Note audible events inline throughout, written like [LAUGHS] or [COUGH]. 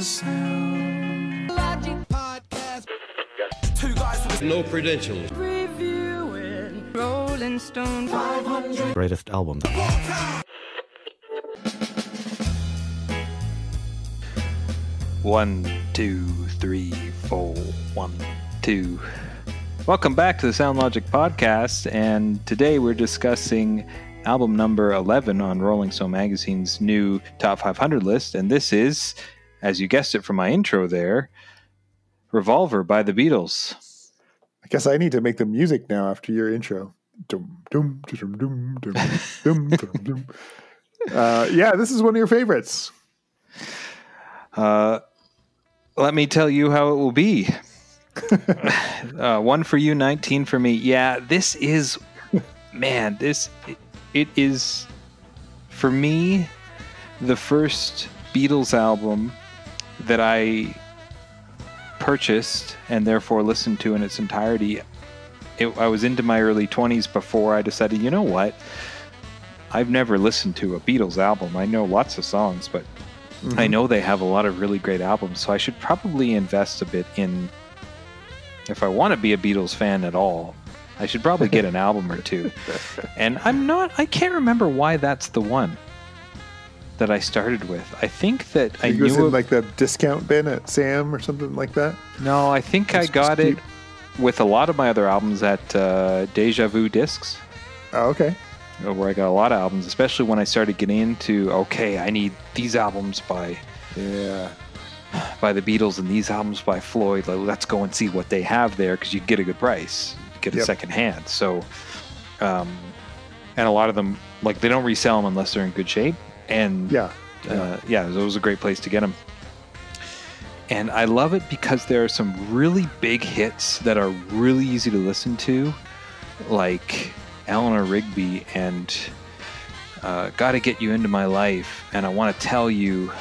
sound. Logic Podcast. Two guys with No credentials. Reviewing Rolling Stone. greatest album. One, two, three, four, one, two. Welcome back to the Sound Logic Podcast, and today we're discussing album number 11 on Rolling Stone Magazine's new Top 500 list, and this is, as you guessed it from my intro there, Revolver by the Beatles. I guess I need to make the music now after your intro. Dum, dum, dum. [LAUGHS] Uh, yeah, this is one of your favorites. Uh, let me tell you how it will be. [LAUGHS] uh, one for you, 19 for me. Yeah, this is, man, this, it, it is, for me, the first Beatles album that I purchased and therefore listened to in its entirety. It, I was into my early 20s before I decided, you know what? I've never listened to a Beatles album. I know lots of songs, but I mm-hmm. know they have a lot of really great albums, so I should probably invest a bit in. If I want to be a Beatles fan at all, I should probably get an album or two. [LAUGHS] And I'm not. I can't remember why that's the one that I started with. I think that I It was knew. in of- like the discount bin at Sam or something like that. no, I think I got it with a lot of my other albums at uh, Deja Vu Discs. Oh, okay. uh, where I got a lot of albums, especially when I started getting into okay, I need these albums by Yeah. by the Beatles and these albums by Floyd. Like, let's go and see what they have there because you get a good price, you get a Yep. second hand. So, um, and a lot of them like they don't resell them unless they're in good shape. And Yeah. uh, yeah, it was a great place to get them. And I love it because there are some really big hits that are really easy to listen to, like Eleanor Rigby and uh, Gotta Get You Into My Life. And I Want to Tell You,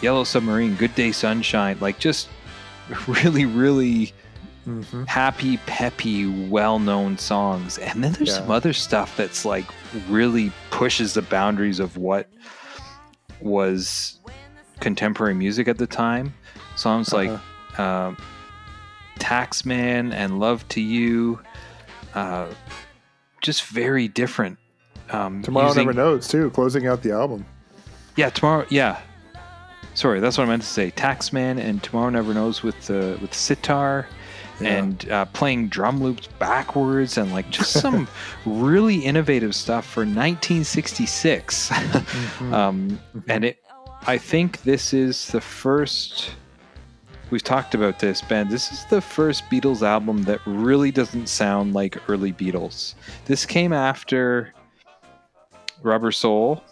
Yellow Submarine, Good Day Sunshine. Like just [LAUGHS] really, really hmm happy, peppy, well known songs. And then there's Yeah. some other stuff that's like really pushes the boundaries of what was contemporary music at the time. Songs like um, Taxman and Love to You, uh, just very different. Um, Tomorrow using- Never Knows, too, closing out the album. yeah, tomorrow. Yeah, sorry, that's what I meant to say. Taxman and Tomorrow Never Knows with the with sitar, Yeah. and uh, playing drum loops backwards, and like just some [LAUGHS] really innovative stuff for 1966. [LAUGHS] um, and it, I think this is the first. We've talked about this, Ben. This is the first Beatles album that really doesn't sound like early Beatles. This came after Rubber Soul,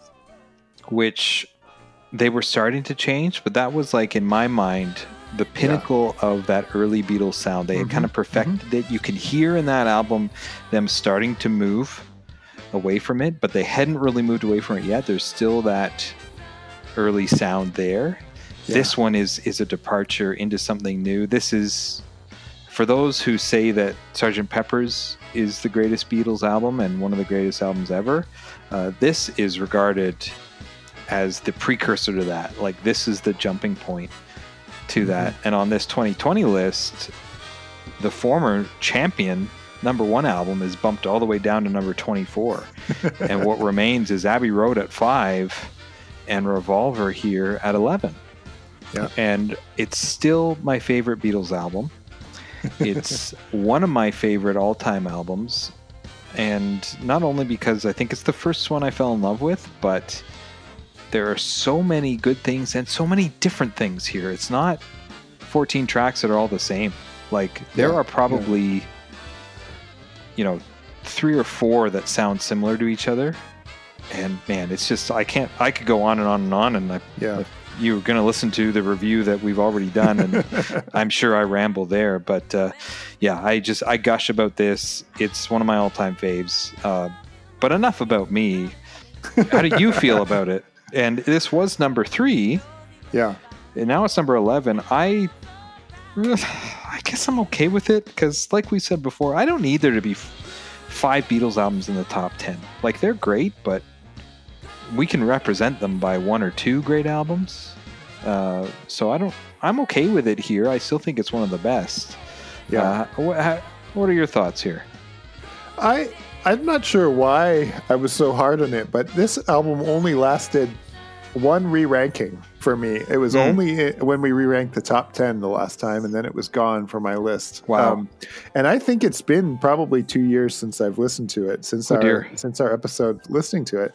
which they were starting to change, but that was like in my mind the pinnacle of that early Beatles sound. They had kind of perfected it. You can hear in that album them starting to move away from it, but they hadn't really moved away from it yet. There's still that early sound there. This one is is a departure into something new. This is for those who say that Sgt. Pepper's is the greatest Beatles album and one of the greatest albums ever. Uh, this is regarded as the precursor to that. Like this is the jumping point to that. And on this 2020 list, the former champion number one album is bumped all the way down to number 24. [LAUGHS] and what remains is Abbey Road at five and Revolver here at 11. Yeah. And it's still my favorite Beatles album. [LAUGHS] It's one of my favorite all time albums. And not only because I think it's the first one I fell in love with, but there are so many good things and so many different things here. It's not 14 tracks that are all the same. Like, there Yeah, are probably, you know, three or four that sound similar to each other. And man, it's just, I can't, I could go on and on and on. And I, Yeah. if you're going to listen to the review that we've already done, and [LAUGHS] I'm sure I ramble there. But uh, yeah, I just, I gush about this. It's one of my all time faves. Uh, but enough about me. How do you feel about it? And this was number three, Yeah. and now it's number 11. I. I guess I'm okay with it because, like we said before, I don't need there to be five Beatles albums in the top 10. Like, they're great, but we can represent them by one or two great albums. Uh, so I don't. I'm okay with it here. I still think it's one of the best. Yeah. Uh, what, how, what are your thoughts here? I I'm not sure why I was so hard on it, but this album only lasted one re-ranking for me. It was Mm. only when we re-ranked the top ten the last time, and then it was gone from my list. Um, Wow. and I think it's been probably two years since I've listened to it since Oh, our dear. since our episode listening to it.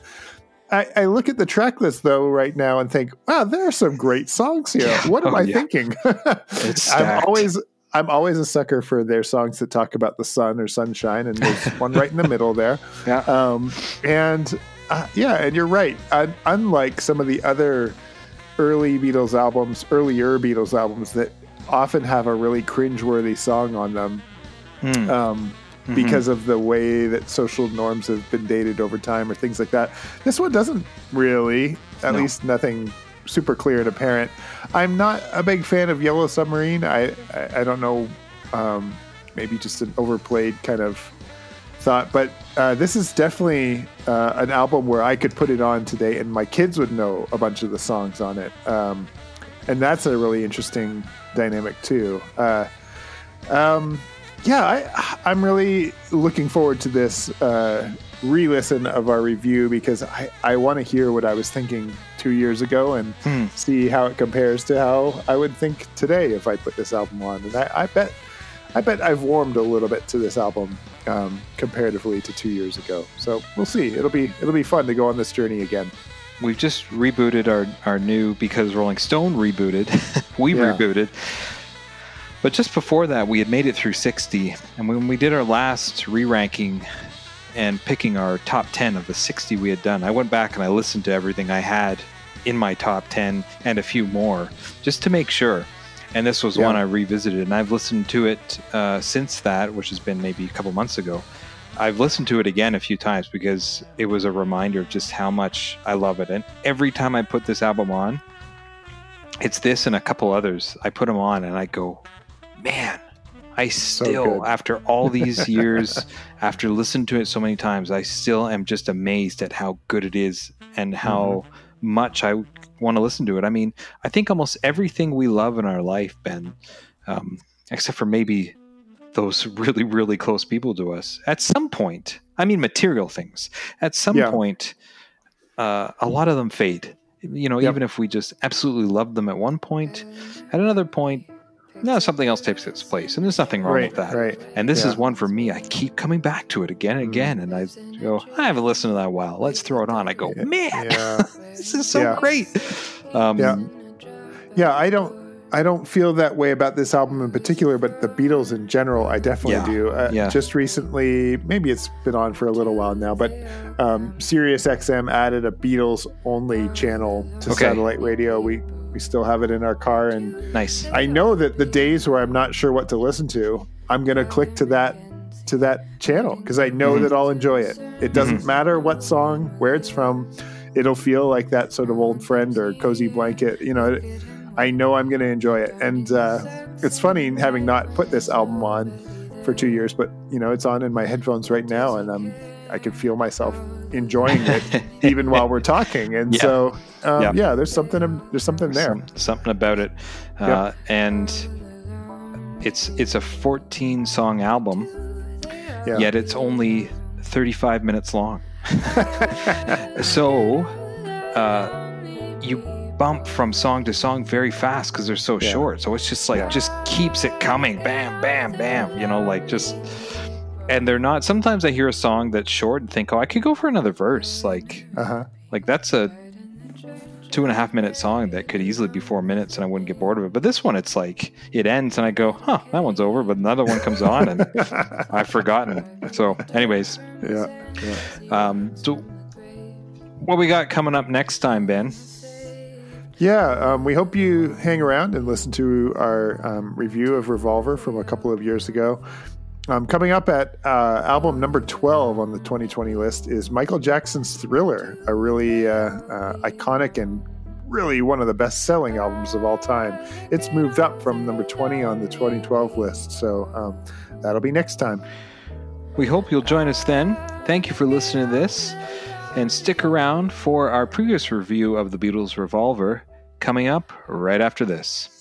I, I look at the track list though right now and think, wow, there are some great songs here. What am Oh, I yeah. thinking? [LAUGHS] It's I'm always I'm always a sucker for their songs that talk about the sun or sunshine, and there's [LAUGHS] one right in the middle there. Yeah. Um, and uh, yeah, and you're right. Un- unlike some of the other early Beatles albums, earlier Beatles albums that often have a really cringeworthy song on them Hmm. um, because of the way that social norms have been dated over time or things like that. This one doesn't really, at No. least nothing super clear and apparent. I'm not a big fan of Yellow Submarine. I, I, I don't know, um, maybe just an overplayed kind of thought, but uh, this is definitely uh, an album where I could put it on today and my kids would know a bunch of the songs on it. Um, and that's a really interesting dynamic too. Uh, um, yeah, I, I'm really looking forward to this uh, re-listen of our review because I, I want to hear what I was thinking two years ago and Hmm. see how it compares to how I would think today if I put this album on. And I, I bet I bet I've warmed a little bit to this album um, comparatively to two years ago. So we'll see. It'll be it'll be fun to go on this journey again. We've just rebooted our, our new because Rolling Stone rebooted. [LAUGHS] we Yeah. rebooted. But just before that, we had made it through 60. And when we did our last re ranking and picking our top 10 of the 60 we had done, I went back and I listened to everything I had in my top 10 and a few more just to make sure. And this was Yeah. one I revisited. And I've listened to it uh, since that, which has been maybe a couple months ago. I've listened to it again a few times because it was a reminder of just how much I love it. And every time I put this album on, it's this and a couple others. I put them on and I go, man, I still, good. after all these [LAUGHS] years, after listening to it so many times, I still am just amazed at how good it is and how much I want to listen to it. I mean, I think almost everything we love in our life, Ben, um, except for maybe those really, really close people to us, at some point, I mean, material things, at some Yeah. point, uh, a lot of them fade. You know, Yep. even if we just absolutely loved them at one point, at another point, no, something else takes its place, and there's nothing wrong Right, with that. right. And this is one for me. I keep coming back to it again and again, and I go, I haven't listened to that in a while. Let's throw it on. I go, man, Yeah. [LAUGHS] this is so Yeah. great. Um, Yeah. Yeah, I don't I don't feel that way about this album in particular, but the Beatles in general, I definitely Yeah, do. Uh, yeah. Just recently, maybe it's been on for a little while now, but um, Sirius XM added a Beatles only channel to Okay. satellite radio. We we still have it in our car, and Nice. I know that the days where I'm not sure what to listen to, I'm gonna click to that to that channel because I know Mhm. that I'll enjoy it. It doesn't matter what song, where it's from. It'll feel like that sort of old friend or cozy blanket. You know, I know I'm going to enjoy it. And uh, it's funny having not put this album on for two years, but you know, it's on in my headphones right now, and I'm I can feel myself enjoying it [LAUGHS] even while we're talking. And Yeah. so, um, Yeah. yeah. there's something there's something there. Some- something about it, uh, and it's it's a 14 song album, Yeah. yet it's only 35 minutes long. [LAUGHS] so uh, you bump from song to song very fast because they're so Yeah. short. So it's just like Yeah. just keeps it coming, bam, bam, bam. You know, like just. And they're not. Sometimes I hear a song that's short and think, "Oh, I could go for another verse." Like, Uh huh. like that's a two and a half minute song that could easily be four minutes and I wouldn't get bored of it. But this one, it's like it ends and I go, huh, that one's over, but another one comes on and [LAUGHS] I've forgotten. So, anyways, Yeah. um, so what we got coming up next time, Ben? Yeah, um, we hope you hang around and listen to our um, review of Revolver from a couple of years ago. Um, coming up at uh, album number 12 on the 2020 list is Michael Jackson's Thriller, a really uh, uh, iconic and really one of the best selling albums of all time. It's moved up from number 20 on the 2012 list, so um, that'll be next time. We hope you'll join us then. Thank you for listening to this and stick around for our previous review of the Beatles Revolver coming up right after this.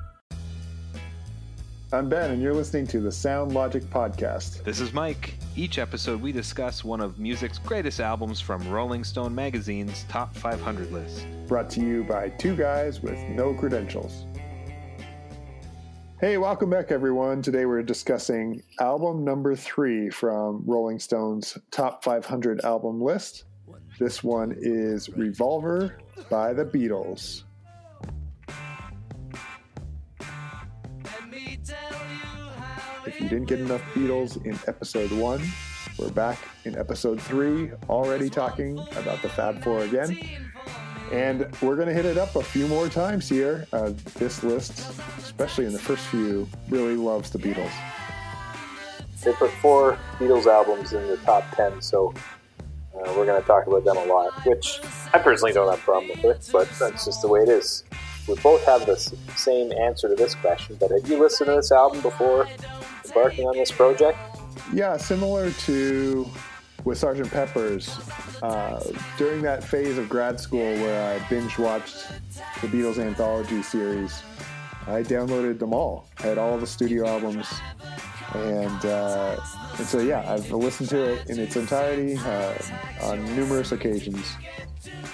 I'm Ben, and you're listening to the Sound Logic Podcast. This is Mike. Each episode, we discuss one of music's greatest albums from Rolling Stone magazine's top 500 list. Brought to you by two guys with no credentials. Hey, welcome back, everyone. Today we're discussing album number three from Rolling Stone's top 500 album list. This one is Revolver by the Beatles. You didn't get enough Beatles in episode one, we're back in episode three, already talking about the Fab Four again. And we're going to hit it up a few more times here. Uh, this list, especially in the first few, really loves the Beatles. They put four Beatles albums in the top 10, so uh, we're going to talk about them a lot, which I personally don't have a problem with, but that's just the way it is. We both have the same answer to this question, but have you listened to this album before embarking on this project? Yeah, similar to with Sergeant Pepper's. Uh, during that phase of grad school where I binge watched the Beatles anthology series, I downloaded them all. I had all the studio albums, and uh, and so yeah, I've listened to it in its entirety uh, on numerous occasions,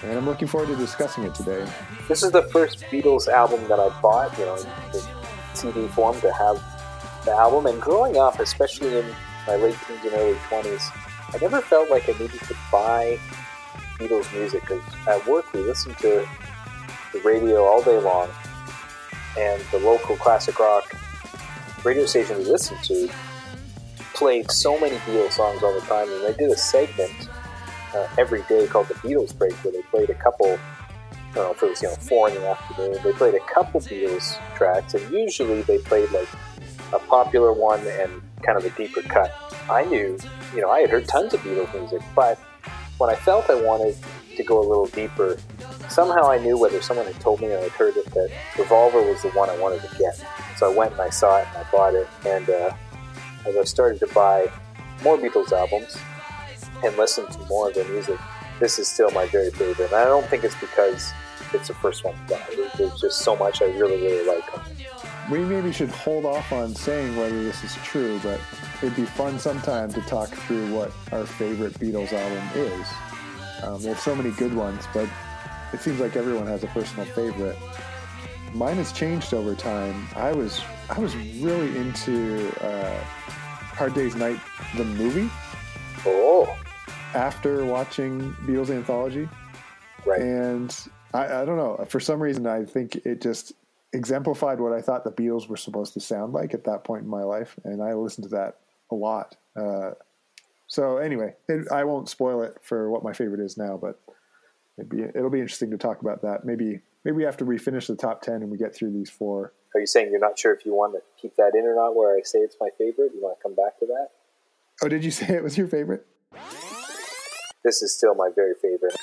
and I'm looking forward to discussing it today. This is the first Beatles album that I bought, you know, in the CD form to have the album. And growing up, especially in my late teens and early 20s, I never felt like I needed to buy Beatles music because at work we listened to the radio all day long, and the local classic rock radio station we listened to played so many Beatles songs all the time, and they did a segment uh, every day called the Beatles Break, where they played a couple. I don't know if it was you know four in the afternoon. They played a couple Beatles tracks, and usually they played like a popular one and kind of a deeper cut. I knew, you know, I had heard tons of Beatles music, but when I felt I wanted to go a little deeper, somehow I knew whether someone had told me or I'd heard it that Revolver was the one I wanted to get. So I went and I saw it and I bought it. And uh, as I started to buy more Beatles albums and listen to more of their music, this is still my very favorite. And I don't think it's because it's the first one to die. There's just so much I really, really like on it. We maybe should hold off on saying whether this is true, but it'd be fun sometime to talk through what our favorite Beatles album is. Um, there's so many good ones, but it seems like everyone has a personal favorite. Mine has changed over time. I was I was really into uh, Hard Day's Night, the movie, Oh, after watching Beatles Anthology. right. And I, I don't know. For some reason, I think it just exemplified what I thought the Beatles were supposed to sound like at that point in my life. And I listened to that a lot. Uh, so anyway, it, I won't spoil it for what my favorite is now, but it'd be, it'll be interesting to talk about that. Maybe maybe after we finish the top ten and we get through these four. Are you saying you're not sure if you want to keep that in or not where I say it's my favorite? You want to come back to that? Oh, did you [LAUGHS] say it was your favorite? This is still my very favorite.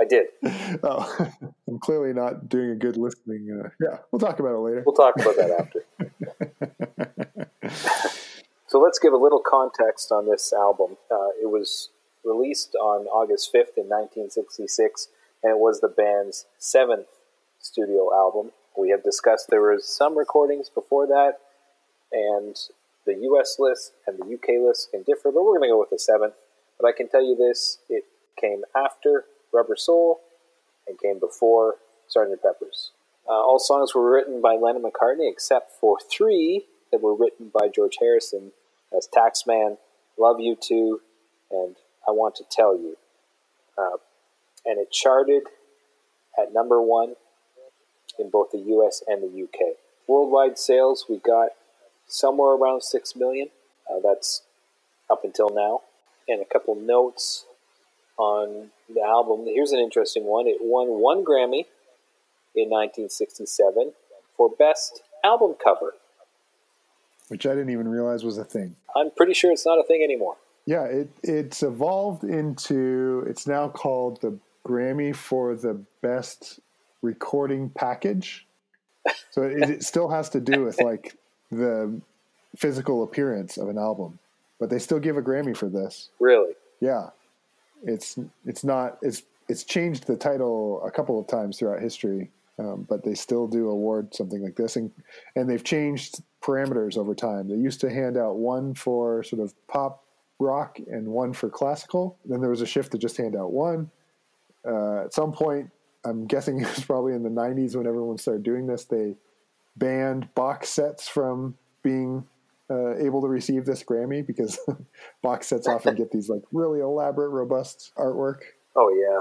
I did. [LAUGHS] Oh, [LAUGHS] I'm clearly not doing a good listening. Uh, yeah, we'll talk about it later. We'll talk about that after. [LAUGHS] so let's give a little context on this album. Uh, it was released on August 5th in 1966, and it was the band's seventh studio album. We have discussed there were some recordings before that, and the U.S. list and the U.K. list can differ, but we're going to go with the seventh. But I can tell you this: it came after Rubber Soul and came before Sgt. Pepper's. Uh, all songs were written by Lennon McCartney except for three that were written by George Harrison as Taxman, Love You To, and I Want to Tell You. Uh, and it charted at number one in both the US and the UK. Worldwide sales, we got somewhere around 6 million. Uh, that's up until now. And a couple notes on the album. Here's an interesting one. It won one Grammy in 1967 for Best Album Cover. which I didn't even realize was a thing. I'm pretty sure it's not a thing anymore. Yeah, it, it's evolved into, it's now called the Grammy for the Best Recording Package. So it, it still has to do with like the physical appearance of an album, but they still give a Grammy for this. Really? Yeah, it's it's not it's it's changed the title a couple of times throughout history, um, but they still do award something like this, and and they've changed parameters over time. They used to hand out one for sort of pop rock and one for classical. Then there was a shift to just hand out one. Uh, at some point, I'm guessing [LAUGHS] it was probably in the 90s when everyone started doing this. They banned box sets from being uh, able to receive this Grammy because [LAUGHS] box sets often get these like really elaborate, robust artwork. Oh, yeah.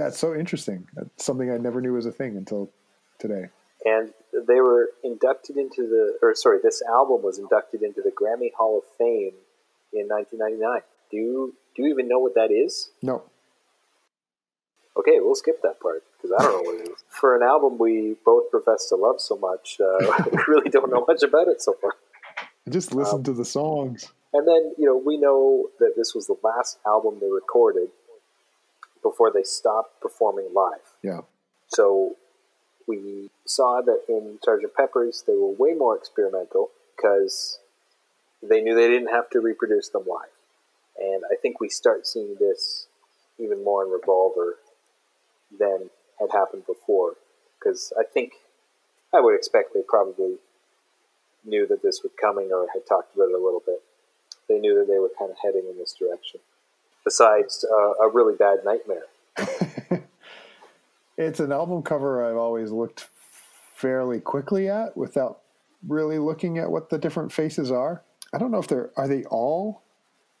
Yeah, it's so interesting. It's something I never knew was a thing until today. And they were inducted into the, or sorry, this album was inducted into the Grammy Hall of Fame in 1999. Do you, do you even know what that is? No, Okay, we'll skip that part because I don't know what it is. For an album we both profess to love so much, uh, [LAUGHS] we really don't know much about it so far. Just listened um, to the songs. And then, you know, we know that this was the last album they recorded before they stopped performing live. Yeah, So we saw that in Sgt. Pepper's, they were way more experimental because they knew they didn't have to reproduce them live. And I think we start seeing this even more in Revolver than had happened before. Because I think, I would expect they probably knew that this was coming or had talked about it a little bit. They knew that they were kind of heading in this direction. Besides uh, a really bad nightmare. [LAUGHS] it's an album cover I've always looked fairly quickly at without really looking at what the different faces are. I don't know if they're are they all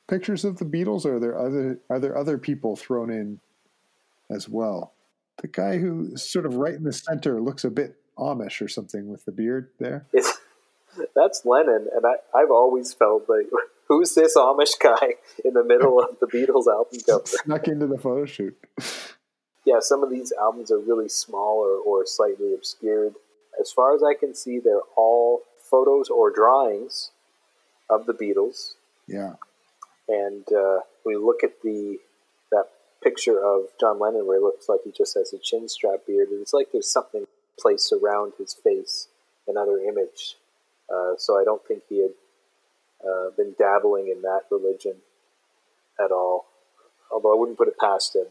pictures of the Beatles or are there other are there other people thrown in as well? The guy who's sort of right in the center looks a bit Amish or something with the beard there. It's that's Lennon, and I, I've always felt like, [LAUGHS] who's this Amish guy [LAUGHS] in the middle of the Beatles album cover? [LAUGHS] Snuck into the photo shoot. Yeah, some of these albums are really small or, or slightly obscured. As far as I can see, they're all photos or drawings of the Beatles. Yeah. And uh, we look at the that picture of John Lennon where it looks like he just has a chin strap beard, and it's like there's something placed around his face, another image. Uh, so I don't think he had uh, been dabbling in that religion at all. Although I wouldn't put it past him.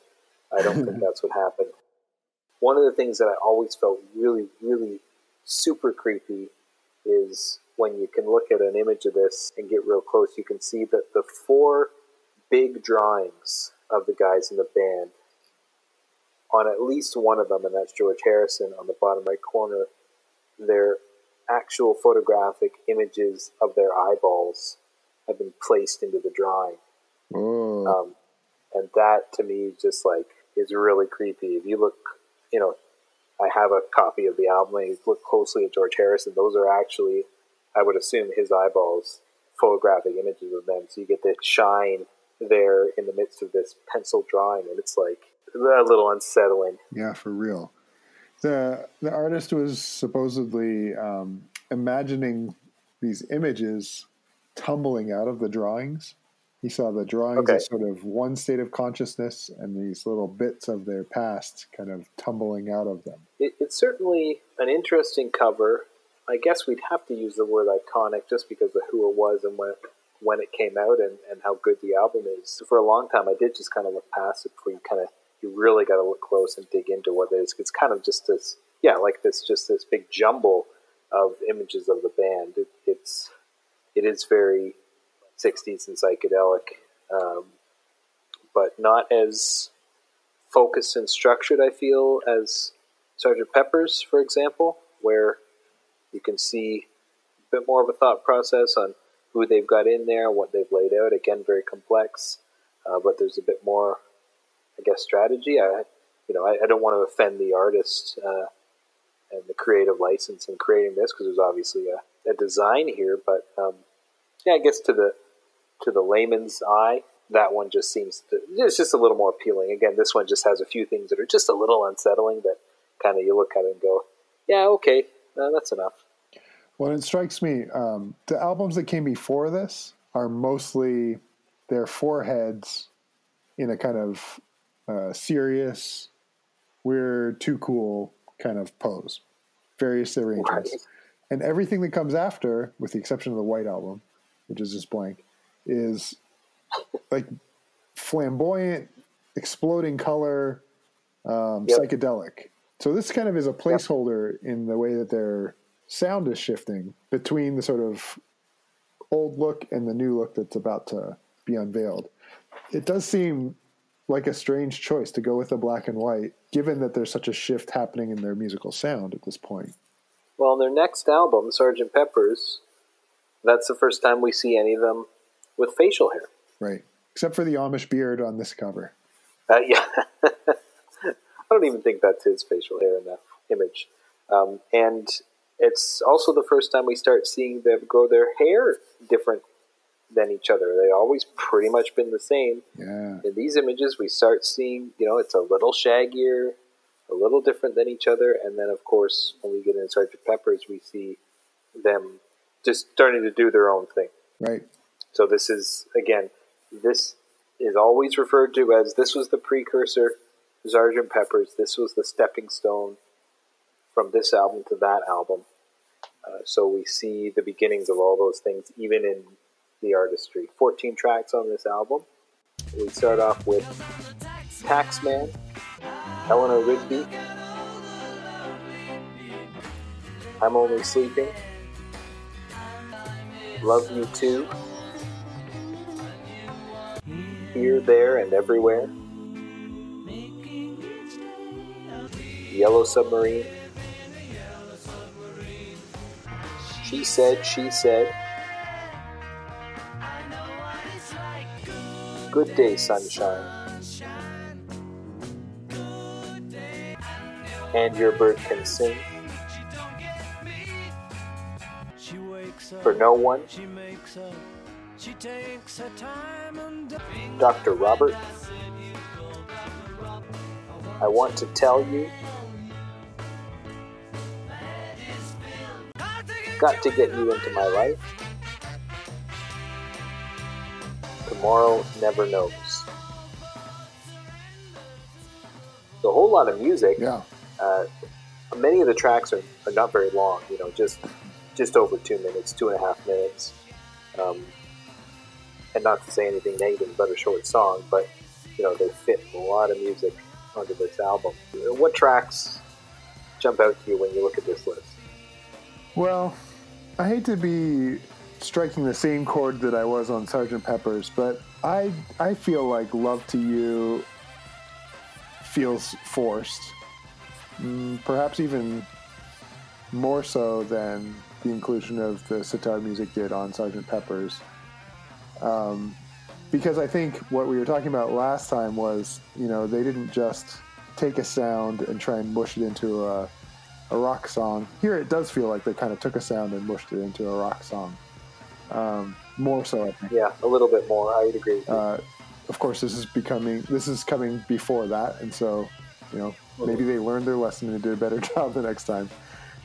I don't think [LAUGHS] that's what happened. One of the things that I always felt really, really super creepy is when you can look at an image of this and get real close, you can see that the four big drawings of the guys in the band on at least one of them, and that's George Harrison on the bottom right corner, they're actual photographic images of their eyeballs have been placed into the drawing. Oh, Um, and that to me just like is really creepy. If you look, you know, I have a copy of the album. And you look closely at George Harrison; those are actually, I would assume, his eyeballs, photographic images of them. So you get the shine there in the midst of this pencil drawing, and it's like a little unsettling. yeah, for real. The the artist was supposedly um, imagining these images tumbling out of the drawings. He saw the drawings Okay. as sort of one state of consciousness and these little bits of their past kind of tumbling out of them. It, it's certainly an interesting cover. I guess we'd have to use the word iconic just because of who it was and when when it came out and, and how good the album is. For a long time, I did just kind of look past it before you kind of you really got to look close and dig into what it is. It's kind of just this, yeah, like this, just this big jumble of images of the band. It, it's it is very 60s and psychedelic, um, but not as focused and structured. I feel as Sergeant Pepper's, for example, where you can see a bit more of a thought process on who they've got in there, what they've laid out. Again, very complex, uh, but there's a bit more, I guess, strategy. I, you know, I, I don't want to offend the artist uh, and the creative license in creating this because there's obviously a, a design here, but um, yeah, I guess to the to the layman's eye, that one just seems to, it's just a little more appealing. Again, this one just has a few things that are just a little unsettling that kind of you look at it and go, yeah, okay, uh, that's enough. Well, it strikes me um, the albums that came before this are mostly their foreheads in a kind of uh, serious, we're too cool kind of pose, various arrangements. Right. And everything that comes after, with the exception of the White Album, which is just blank, is like flamboyant, exploding color, um, Yep. psychedelic. So this kind of is a placeholder in the way that their sound is shifting between the sort of old look and the new look that's about to be unveiled. It does seem like a strange choice to go with the black and white, given that there's such a shift happening in their musical sound at this point. Well, on their next album, Sgt. Pepper's, that's the first time we see any of them with facial hair. Right. Except for the Amish beard on this cover. Uh, yeah. [LAUGHS] I don't even think that's his facial hair in that image. Um, and it's also the first time we start seeing them grow their hair different than each other. they've always pretty much been the same. Yeah. In these images, we start seeing, you know, it's a little shaggier, a little different than each other. And then, of course, when we get into Sgt. Pepper's, we see them just starting to do their own thing. Right. So this is again, this is always referred to as this was the precursor Sgt. Pepper's. This was the stepping stone from this album to that album. Uh, so we see the beginnings of all those things, even in the artistry. 14 tracks on this album. We start off with Taxman, Eleanor Rigby, I'm Only Sleeping, Love You Too, Here, There, and Everywhere, Yellow Submarine, She Said, She Said, Good Day, Sunshine, and Your Bird Can Sing, For No One, Dr. Robert, I Want to Tell You, Got to Get You Into My Life, Tomorrow Never Knows. So a whole lot of music. Yeah. Uh, many of the tracks are, are not very long, you know, just just over two minutes, two and a half minutes. Um, and not to say anything negative about a short song, but you know they fit a lot of music onto this album. What tracks jump out to you when you look at this list? Well, I hate to be striking the same chord that I was on Sgt. Pepper's, but I I feel like Love to You feels forced. Mm, perhaps even more so than the inclusion of the sitar music did on Sgt. Pepper's. Um, because I think what we were talking about last time was, you know, they didn't just take a sound and try and mush it into a, a rock song. Here it does feel like they kind of took a sound and mushed it into a rock song. Um, more so, I think. Yeah, a little bit more. I would agree. Uh, of course, this is becoming this is coming before that, and so you know maybe they learned their lesson and did a better [LAUGHS] job the next time.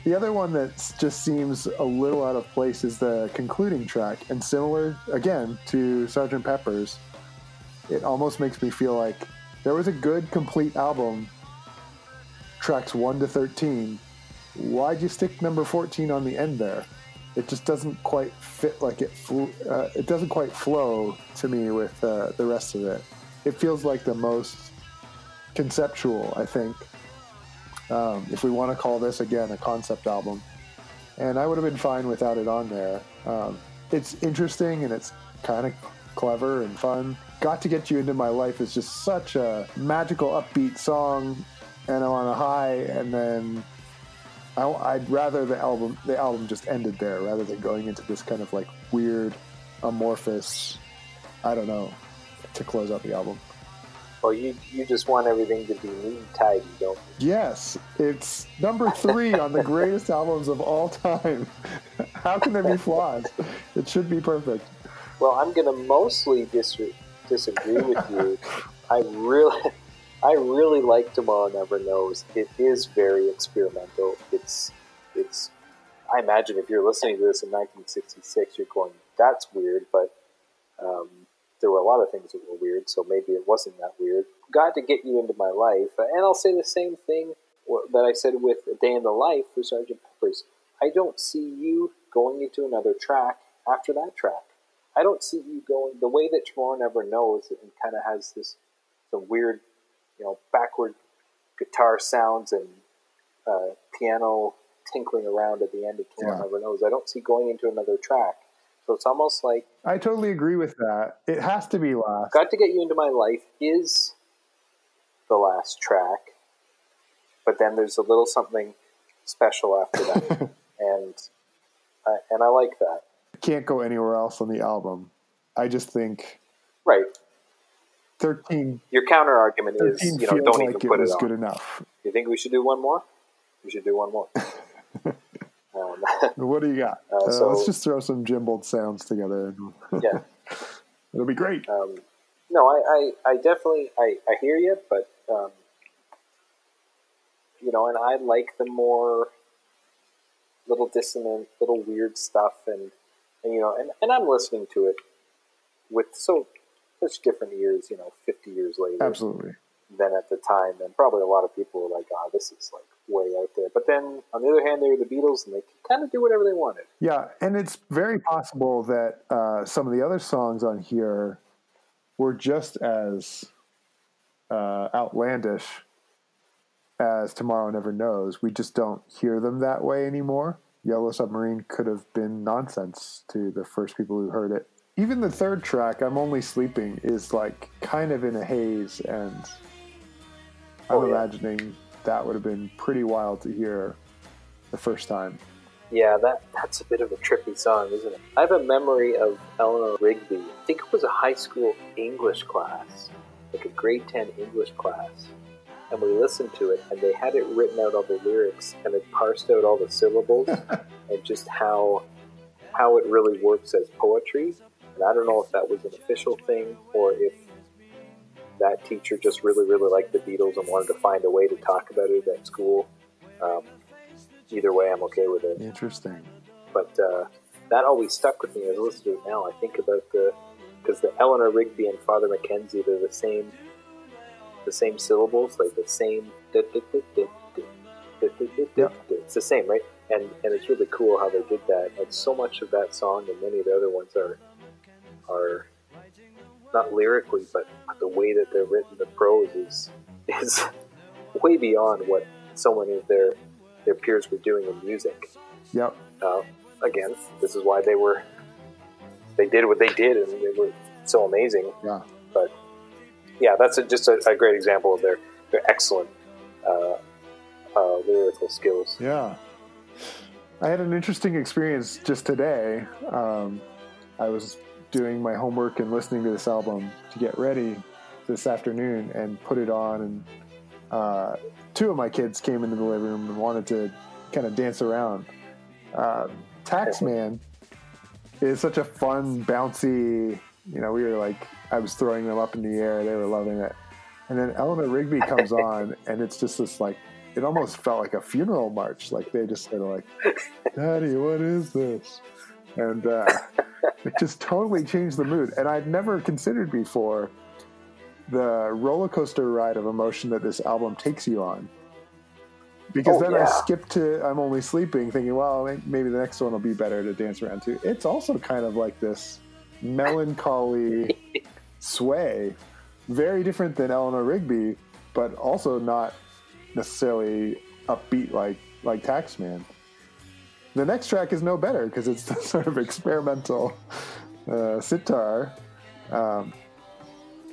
The other one that just seems a little out of place is the concluding track, and similar again to Sgt. Pepper's. It almost makes me feel like there was a good complete album, tracks one to thirteen. Why'd you stick number fourteen on the end there? It just doesn't quite fit like it. Uh, it doesn't quite flow to me with uh, the rest of it. It feels like the most conceptual, I think. Um, if we want to call this again a concept album, and I would have been fine without it on there. Um, it's interesting and it's kind of clever and fun. Got to get you into my life is just such a magical, upbeat song, and I'm on a high, and then I, I'd rather the album the album just ended there rather than going into this kind of like weird, amorphous, I don't know, to close out the album. well, you you just want everything to be neat and tidy, don't you? Yes, it's number three on the greatest [LAUGHS] albums of all time. [LAUGHS] How can there be flaws? It should be perfect. Well, I'm going to mostly dis- disagree with you. [LAUGHS] I really, I really like Tomorrow Never Knows. It is very experimental. It's, it's. I imagine if you're listening to this in 1966, you're going, "That's weird," but um, there were a lot of things that were weird, so maybe it wasn't that weird. Got to get you into my life, and I'll say the same thing that I said with A Day in the Life for Sergeant Pepper's. I don't see you going into another track after that track. I don't see you going the way that Tomorrow Never Knows and kind of has this some weird, you know, backward guitar sounds and uh, piano tinkling around at the end of Tomorrow Yeah. Never Knows. I don't see going into another track. So it's almost like I totally agree with that. It has to be last. Got to Get You Into My Life is the last track, but then there's a little something special after that. [LAUGHS] and I, and I like that. Can't go anywhere else on the album. I just think Right. 13, Your counter argument is, 13 you know, don't even like it put it was on. good enough. You think we should do one more? We should do one more. [LAUGHS] um, [LAUGHS] What do you got? Uh, Uh, so- let's just throw some jimbled sounds together. and [LAUGHS] yeah. It'll be great. Um, no, I, I, I definitely I, I hear you, but um, you know, and I like the more little dissonant, little weird stuff, and, and you know, and, and I'm listening to it with so such different years, you know, 50 years later Absolutely. than at the time, and probably a lot of people were like, "Oh, this is like way out there." But then on the other hand, they were the Beatles, and they could kind of do whatever they wanted. Yeah, and it's very possible that uh, some of the other songs on here were just as uh, outlandish as Tomorrow Never Knows. We just don't hear them that way anymore. Yellow Submarine could have been nonsense to the first people who heard it. Even the third track, I'm Only Sleeping, is like kind of in a haze, and I'm Oh, yeah. imagining that would have been pretty wild to hear the first time. Yeah, that that's a bit of a trippy song, isn't it? I have a memory of Eleanor Rigby. I think it was a high school English class, like a grade ten English class, and we listened to it, and they had it written out all the lyrics, and it parsed out all the syllables, [LAUGHS] and just how how it really works as poetry. And I don't know if that was an official thing or if that teacher just really, really liked the Beatles and wanted to find a way to talk about it at school. Um, either way, I'm okay with it Interesting. but uh, that always stuck with me as I listen to it now. I think about the because the Eleanor Rigby and Father McKenzie they're the same the same syllables, like the same. It's the same, right? And and it's really cool how they did that. And so much of that song and many of the other ones are are not lyrically, but the way that they're written, the prose is [LAUGHS] is way beyond what so many of their their peers were doing in music Yep. uh, again, this is why they were they did what they did, and they were so amazing. Yeah. But yeah, that's a, just a, a great example of their their excellent uh, uh, lyrical skills. Yeah. I had an interesting experience just today. Um, I was doing my homework and listening to this album to get ready this afternoon and put it on. And uh, two of my kids came into the living room and wanted to kind of dance around. Uh, Taxman is such a fun, bouncy, you know, we were like, I was throwing them up in the air. They were loving it. And then Eleanor Rigby comes on, and it's just this like, it almost felt like a funeral march. Like they just sort of like, Daddy, what is this? And uh, it just totally changed the mood. And I'd never considered before the roller coaster ride of emotion that this album takes you on. Because Oh, then I yeah. skipped to I'm Only Sleeping, thinking, well, maybe the next one will be better to dance around to. It's also kind of like this melancholy [LAUGHS] sway, very different than Eleanor Rigby, but also not necessarily upbeat like like Taxman. The next track is no better because it's [LAUGHS] the sort of experimental uh, sitar. Um,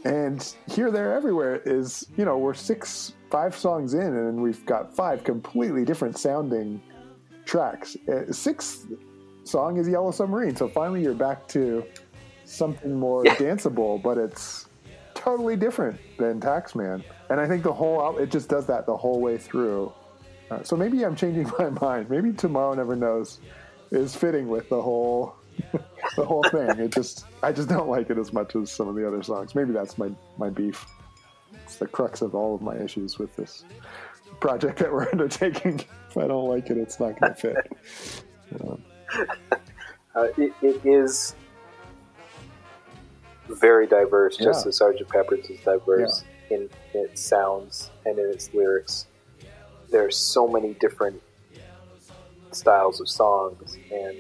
and here, there, everywhere is, you know, we're six, five songs in, and we've got five completely different sounding tracks. Uh, sixth song is Yellow Submarine, so finally you're back to something more Yeah. danceable, but it's totally different than Taxman. And I think the whole it just does that the whole way through. Uh, so maybe I'm changing [LAUGHS] my mind. Maybe Tomorrow Never Knows is fitting with the whole [LAUGHS] the whole thing. It just I just don't like it as much as some of the other songs. Maybe that's my my beef. It's the crux of all of my issues with this project that we're [LAUGHS] undertaking. If I don't like it, it's not going to fit. Um, Uh, it, it is very diverse, just Yeah. as Sgt. Pepper's is diverse in, in its sounds and in its lyrics. There are so many different styles of songs, and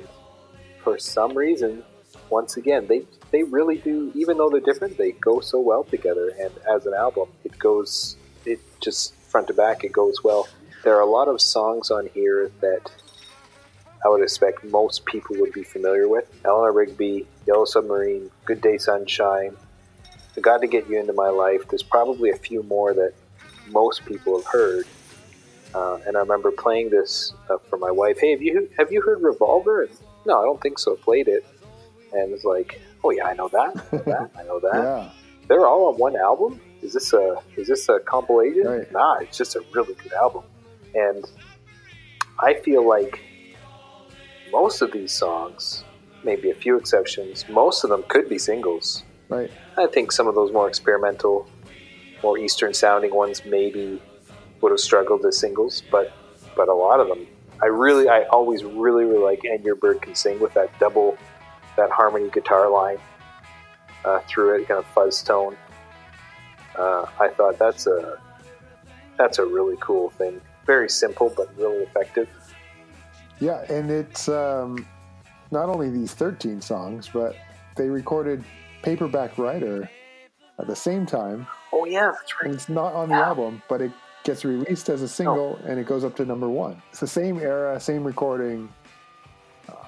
for some reason, once again, they they really do. Even though they're different, they go so well together. And as an album, it goes it just front to back. It goes well. There are a lot of songs on here that I would expect most people would be familiar with. Eleanor Rigby, Yellow Submarine, Good Day Sunshine, I Got to Get You Into My Life. There's probably a few more that most people have heard. Uh, and I remember playing this uh, for my wife. Hey, have you have you heard Revolver? And, no, I don't think so. Played it, and it's like, oh yeah, I know that. I know that. I know [LAUGHS] that. yeah, They're all on one album. Is this a is this a compilation? Right. Nah, it's just a really good album. And I feel like most of these songs, maybe a few exceptions, most of them could be singles. right. I think some of those more experimental, more Eastern sounding ones maybe would have struggled as singles, but but a lot of them, I really, I always really, really like "And Your Bird Can Sing" with that double, that harmony guitar line uh, through it, kind of fuzz tone. Uh, I thought that's a that's a really cool thing. Very simple, but really effective. Yeah, and it's um, not only these 13 songs, but they recorded Paperback Writer at the same time. Oh yeah, that's And it's not on the album, but it gets released as a single and it goes up to number one. It's the same era, same recording.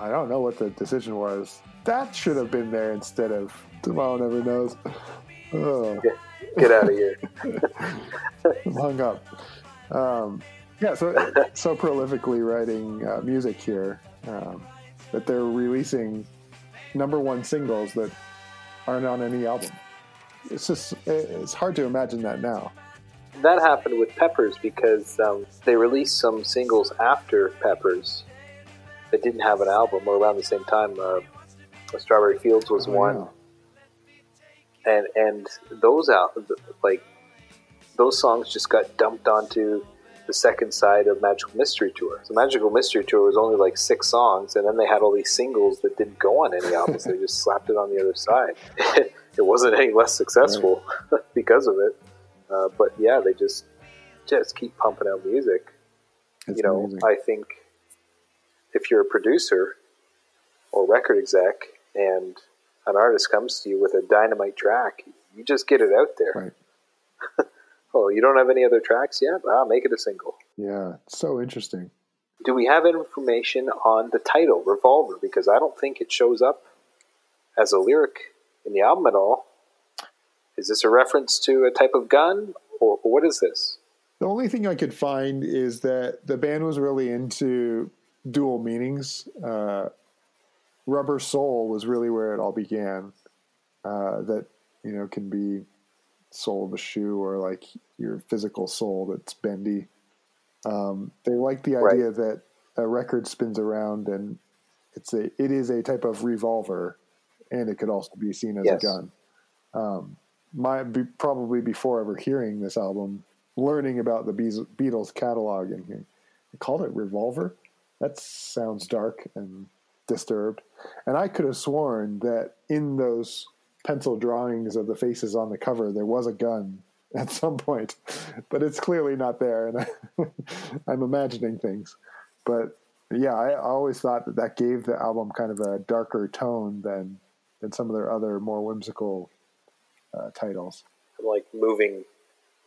I don't know what the decision was. That should have been there instead of Tomorrow Never Knows. Oh. Get out of here. [LAUGHS] I'm hung up. Um, yeah, so [LAUGHS] so prolifically writing uh, music here um, that they're releasing number one singles that aren't on any album. It's just it's hard to imagine that now. That happened with Peppers because um, they released some singles after Peppers that didn't have an album or around the same time. Uh, Strawberry Fields was Oh, one, and and those out like those songs just got dumped onto the second side of Magical Mystery Tour. So Magical Mystery Tour was only like six songs, and then they had all these singles that didn't go on any albums. they just slapped it on the other side. [LAUGHS] it wasn't any less successful [LAUGHS] because of it. Uh, but yeah, they just just keep pumping out music. It's you know, amazing. I think if you're a producer or record exec and an artist comes to you with a dynamite track, you just get it out there. Right. [LAUGHS] oh, you don't have any other tracks yet? Ah, make it a single. Yeah, so interesting. Do we have information on the title, Revolver? Because I don't think it shows up as a lyric in the album at all. Is this a reference to a type of gun, or, or what is this? The only thing I could find is that the band was really into dual meanings. Uh, Rubber Soul was really where it all began. Uh, that you know can be sole of a shoe or like your physical soul that's bendy. Um, they like the Right. idea that a record spins around and it's a it is a type of revolver, and it could also be seen as Yes. a gun. Um, my be, probably before ever hearing this album, learning about the Beatles catalog and they called it Revolver. That sounds dark and disturbed. And I could have sworn that in those pencil drawings of the faces on the cover, there was a gun [LAUGHS] at some point, but it's clearly not there. And I, [LAUGHS] I'm imagining things. But yeah, I always thought that that gave the album kind of a darker tone than than some of their other more whimsical uh, titles. I'm like moving,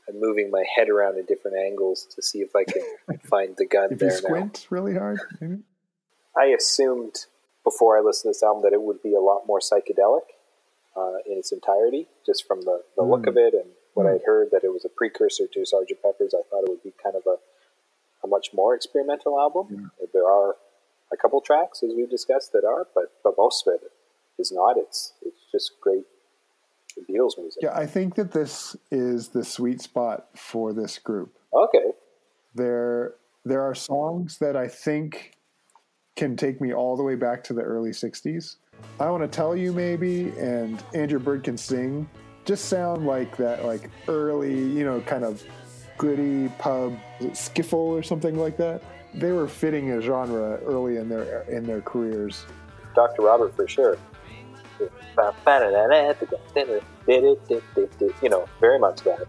I'm moving my head around in different angles to see if I can [LAUGHS] find the gun If you there now. squint really hard, maybe? I assumed before I listened to this album that it would be a lot more psychedelic uh, in its entirety, just from the, the look of it and what I'd heard that it was a precursor to Sgt. Pepper's. I thought it would be kind of a, a much more experimental album. There are a couple tracks, as we've discussed, that are, but but most of it is not. It's it's just great Beatles music. Yeah, I think that this is the sweet spot for this group. Okay. There, there are songs that I think can take me all the way back to the early 60s. I Want to Tell You, maybe, and Andrew Bird Can Sing just sound like that, like early, you know, kind of gritty pub skiffle or something like that. They were fitting a genre early in their in their careers. Dr. Robert for sure. You know, very much that.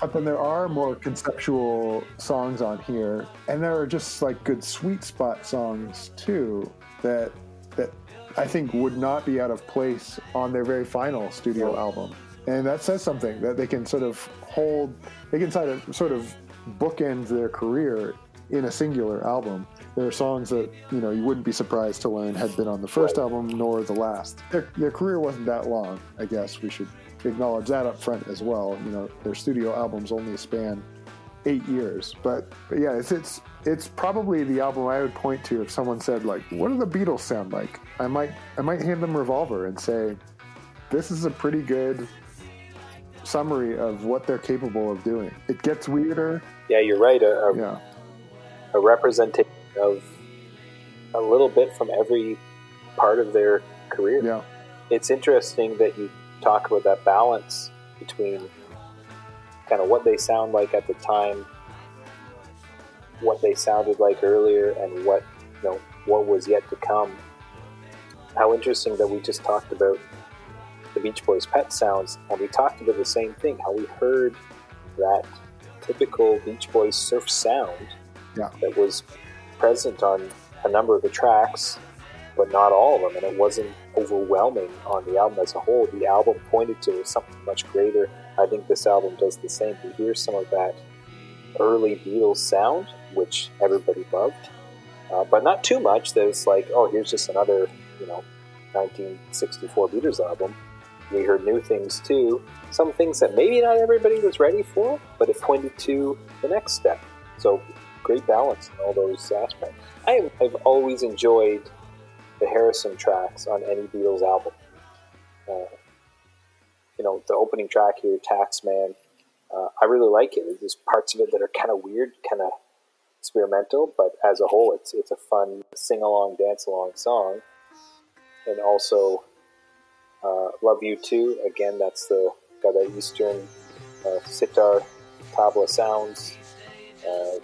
But then there are more conceptual songs on here, and there are just like good sweet spot songs too that that I think would not be out of place on their very final studio album. And that says something that they can sort of hold, they can sort of sort of bookend their career in a singular album. There are songs that you know you wouldn't be surprised to learn had been on the first album nor the last. Their, their career wasn't that long, I guess we should acknowledge that up front as well. You know, their studio albums only span eight years, but, but yeah, it's it's it's probably the album I would point to if someone said like, "What do the Beatles sound like?" I might I might hand them Revolver and say, "This is a pretty good." summary of what they're capable of doing. It gets weirder. Yeah, you're right. A, a, Yeah. a representation of a little bit from every part of their career. Yeah. It's interesting that you talk about that balance between kind of what they sound like at the time, what they sounded like earlier, and what you know what was yet to come. How interesting that we just talked about the Beach Boys' pet sounds, and we talked about the same thing. How we heard that typical Beach Boys surf sound Yeah. that was present on a number of the tracks, but not all of them, and it wasn't overwhelming on the album as a whole. The album pointed to something much greater. I think this album does the same. You hear some of that early Beatles sound, which everybody loved, uh, but not too much. There's like, oh, here's just another, you know, 1964 Beatles album. We heard new things too. Some things that maybe not everybody was ready for, but it pointed to the next step. So great balance in all those aspects. I have, always enjoyed the Harrison tracks on any Beatles album. Uh, you know, the opening track here, Taxman, uh, I really like it. There's parts of it that are kind of weird, kind of experimental, but as a whole, it's it's a fun sing along, dance along song. And also, uh, Love You To. Again, that's the got that Eastern uh, sitar tabla sounds. Uh,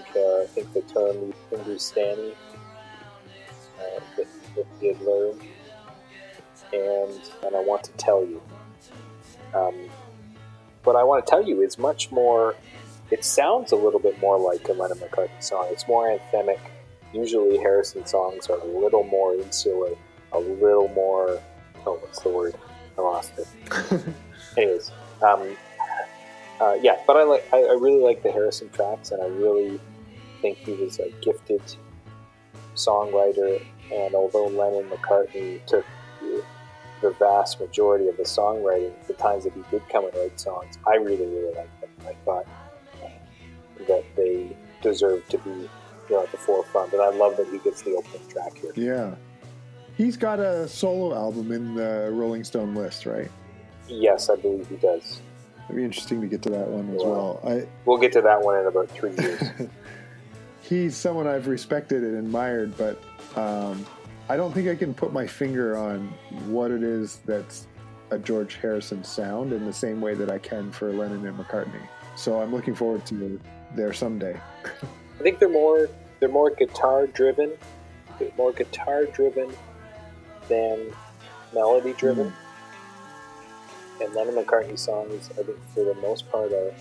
think uh, I think the term Hindustani uh, that, that he had learned, and and I want to tell you. Um, what I want to tell you is much more. It sounds a little bit more like a Lennon McCartney song. It's more anthemic. Usually, Harrison songs are a little more insular, a little more. Oh, what's the word? I lost it. [LAUGHS] Anyways, um, uh, yeah, but I like. I, I really like the Harrison tracks, and I really think he was a gifted songwriter. And although Lennon McCartney took the, the vast majority of the songwriting, the times that he did come and write songs, I really, really liked them. I thought that they deserved to be, you know, at the forefront. And I love that he gets the opening track here. Yeah. He's got a solo album in the Rolling Stone list, right? Yes, I believe he does. It'd be interesting to get to that one as well. I, We'll get to that one in about three years. [LAUGHS] he's someone I've respected and admired, but um, I don't think I can put my finger on what it is that's a George Harrison sound in the same way that I can for Lennon and McCartney. So I'm looking forward to there someday. I think they're more they're more guitar driven, more guitar driven than melody driven. And Lennon McCartney songs, I think for the most part, are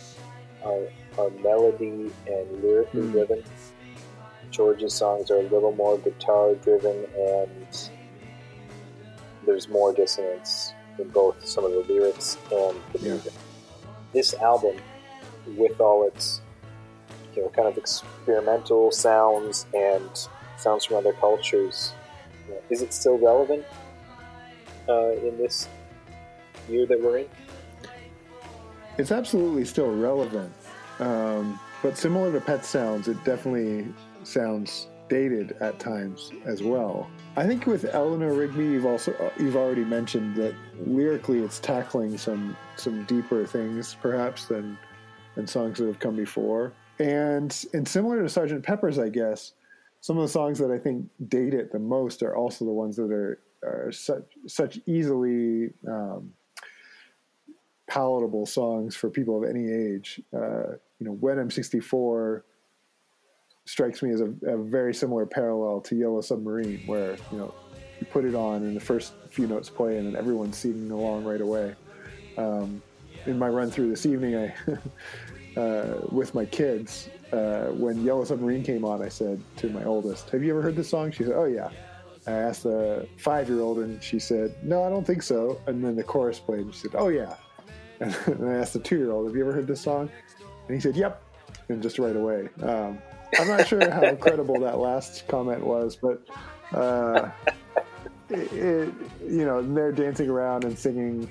are, are melody and lyrically Mm. driven. George's songs are a little more guitar driven, and there's more dissonance in both some of the lyrics and the Yeah. music. This album, with all its you know, kind of experimental sounds and sounds from other cultures. You know, is it still relevant uh, in this year that we're in? It's absolutely still relevant, um, but similar to Pet Sounds, it definitely sounds dated at times as well. I think with Eleanor Rigby, you've also you've already mentioned that lyrically, it's tackling some some deeper things perhaps than than songs that have come before. And and similar to Sergeant Pepper's, I guess, some of the songs that I think date it the most are also the ones that are are such such easily um, palatable songs for people of any age. Uh, you know, when I'm 64 strikes me as a, a, very similar parallel to Yellow Submarine, where you know you put it on and the first few notes play and then everyone's singing along right away. Um, in my run through this evening, I [LAUGHS] uh, with my kids, uh, when Yellow Submarine came on, I said to my oldest, "Have you ever heard this song?" She said, "Oh yeah." I asked the five-year-old, and she said, "No, I don't think so." And then the chorus played, and she said, "Oh yeah." [LAUGHS] And I asked the two-year-old, "Have you ever heard this song?" And he said, "Yep," and just right away. Um, I'm not sure how [LAUGHS] credible that last comment was, but uh, [LAUGHS] it, it, you know, they're dancing around and singing.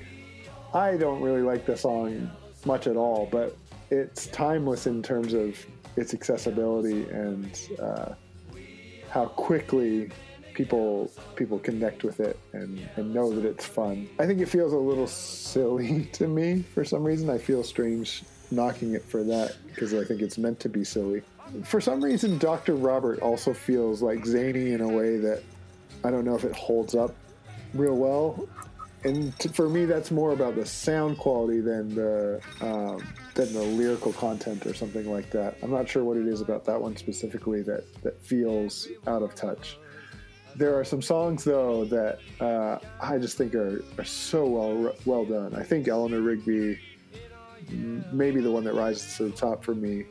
I don't really like the song much at all, but it's timeless in terms of its accessibility and uh, how quickly people people connect with it and, and know that it's fun. I think it feels a little silly [LAUGHS] to me for some reason. I feel strange knocking it for that because I think it's meant to be silly. For some reason, Dr. Robert also feels like zany in a way that I don't know if it holds up real well. And for me, that's more about the sound quality than the um, than the lyrical content or something like that. I'm not sure what it is about that one specifically that that feels out of touch. There are some songs though that uh, I just think are, are so well well done. I think Eleanor Rigby maybe the one that rises to the top for me.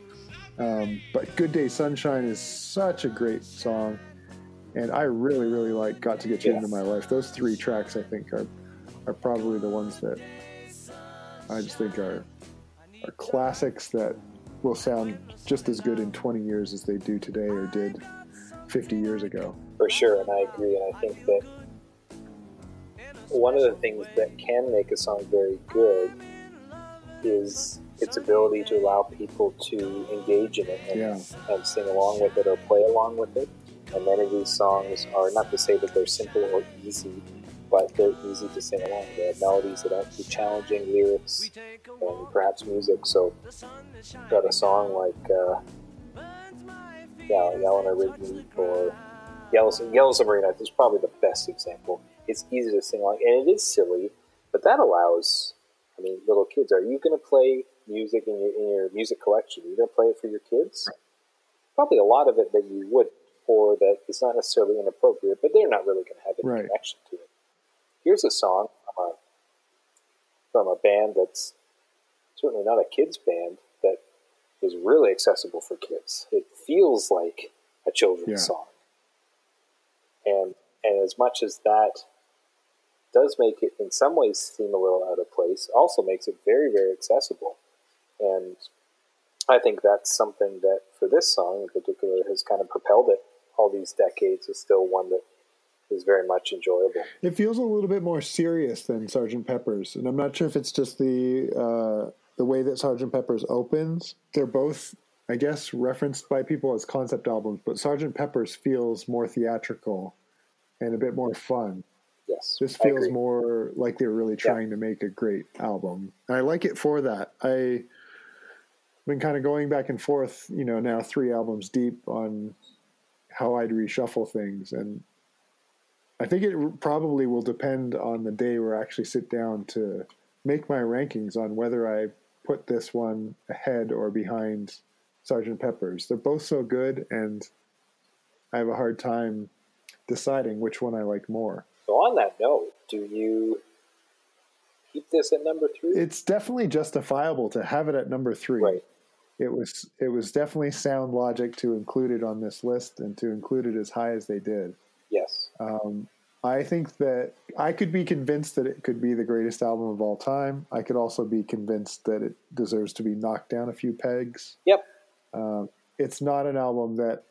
Um, but Good Day Sunshine is such a great song, and I really really like Got to Get You Into My Life. Those three tracks I think are are probably the ones that I just think are are classics that will sound just as good in 20 years as they do today or did 50 years ago. For sure, and I agree. And I think that one of the things that can make a song very good is its ability to allow people to engage in it and, Yeah. and sing along with it or play along with it. And many of these songs are not to say that they're simple or easy, but they're easy to sing along. They have melodies that aren't too challenging, lyrics, and perhaps music. So, got a song like, uh, yeah, Eleanor Rigby or Yellow, Yellow Submarine is probably the best example. It's easy to sing along, and it is silly, but that allows, I mean, little kids. Are you going to play music in your in your music collection? Are you going to play it for your kids? Probably a lot of it that you would, or that is not necessarily inappropriate, but they're not really going to have any Right. connection to it. Here's a song from a, from a band that's certainly not a kids band that is really accessible for kids. It feels like a children's Yeah. song, and and as much as that does make it in some ways seem a little out of place, also makes it very very accessible, and I think that's something that for this song in particular has kind of propelled it all these decades. Is still one that is very much enjoyable. It feels a little bit more serious than Sergeant Pepper's, and I'm not sure if it's just the uh, the way that Sergeant Pepper's opens. They're both, I guess, referenced by people as concept albums, but Sergeant Pepper's feels more theatrical and a bit more fun. Yes, This feels more like they're really trying to make a great album. And I like it for that. I've been kind of going back and forth, you know, now three albums deep on how I'd reshuffle things. And I think it probably will depend on the day where I actually sit down to make my rankings on whether I put this one ahead or behind Sergeant Pepper's. They're both so good, and I have a hard time deciding which one I like more. So on that note, do you keep this at number three? it's definitely justifiable to have it at number three. Right. It was it was definitely sound logic to include it on this list and to include it as high as they did. yes. Um, I think that I could be convinced that it could be the greatest album of all time. I could also be convinced that it deserves to be knocked down a few pegs. Yep. Um, it's not an album that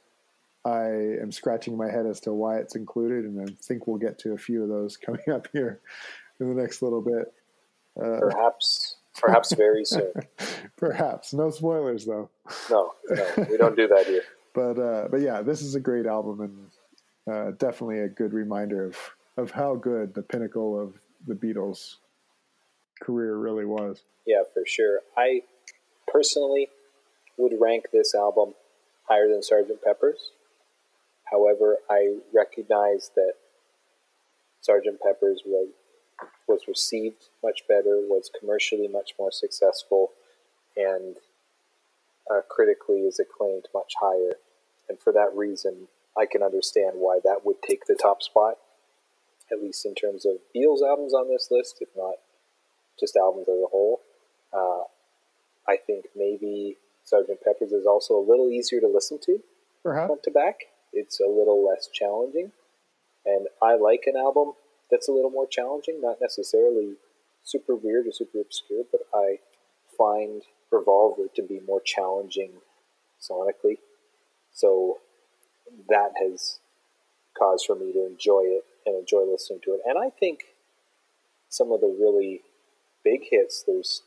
I am scratching my head as to why it's included, and I think we'll get to a few of those [LAUGHS] coming up here in the next little bit. Uh, Perhaps. Perhaps very [LAUGHS] soon. Perhaps no spoilers though. No, no, we don't do that here. [LAUGHS] But uh, but yeah, this is a great album and uh, definitely a good reminder of of how good the pinnacle of the Beatles' career really was. Yeah, for sure. I personally would rank this album higher than Sgt. Pepper's. However, I recognize that Sgt. Pepper's was was received much better, was commercially much more successful, and uh, critically is acclaimed much higher. And for that reason, I can understand why that would take the top spot, at least in terms of Beatles albums on this list, if not just albums as a whole. Uh, I think maybe Sgt. Pepper's is also a little easier to listen to Perhaps. front to back. It's a little less challenging. And I like an album that's a little more challenging, not necessarily super weird or super obscure, but I find Revolver to be more challenging sonically. So that has caused for me to enjoy it and enjoy listening to it. And I think some of the really big hits, there's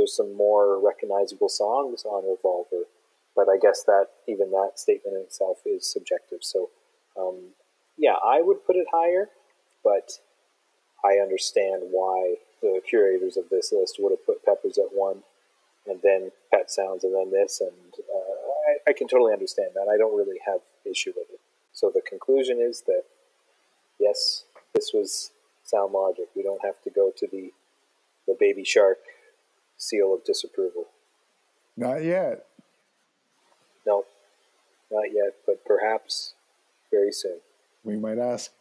there's some more recognizable songs on Revolver, but I guess that even that statement in itself is subjective. So, um, yeah, I would put it higher, but I understand why the curators of this list would have put Peppers at one, and then Pet Sounds, and then this, and uh, I, I can totally understand that. I don't really have issue with it. So the conclusion is that yes, this was sound logic. We don't have to go to the the baby shark seal of disapproval. Not yet. No, not yet, but perhaps very soon. We might ask.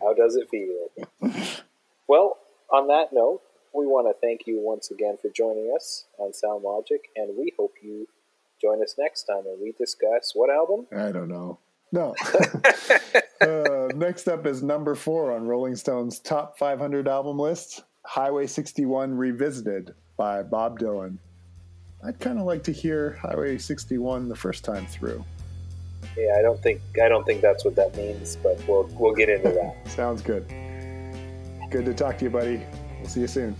How does it feel? [LAUGHS] well, on that note, we want to thank you once again for joining us on Sound Logic, and we hope you join us next time when we discuss what album? I don't know. No. [LAUGHS] uh, next up is number four on Rolling Stone's top 500 album list Highway 61 Revisited by Bob Dylan. I'd kind of like to hear Highway 61 the first time through. Yeah, I don't think I don't think that's what that means, but we'll we'll get into that. [LAUGHS] Sounds good. Good to talk to you, buddy. We'll see you soon.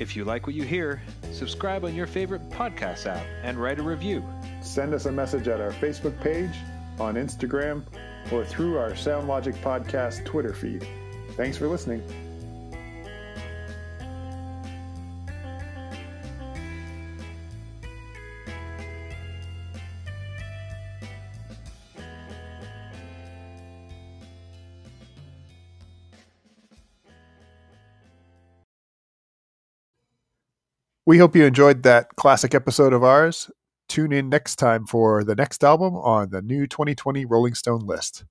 If you like what you hear, subscribe on your favorite podcast app and write a review. Send us a message at our Facebook page, on Instagram, or through our SoundLogic Podcast Twitter feed. Thanks for listening. We hope you enjoyed that classic episode of ours. Tune in next time for the next album on the new 2020 Rolling Stone list.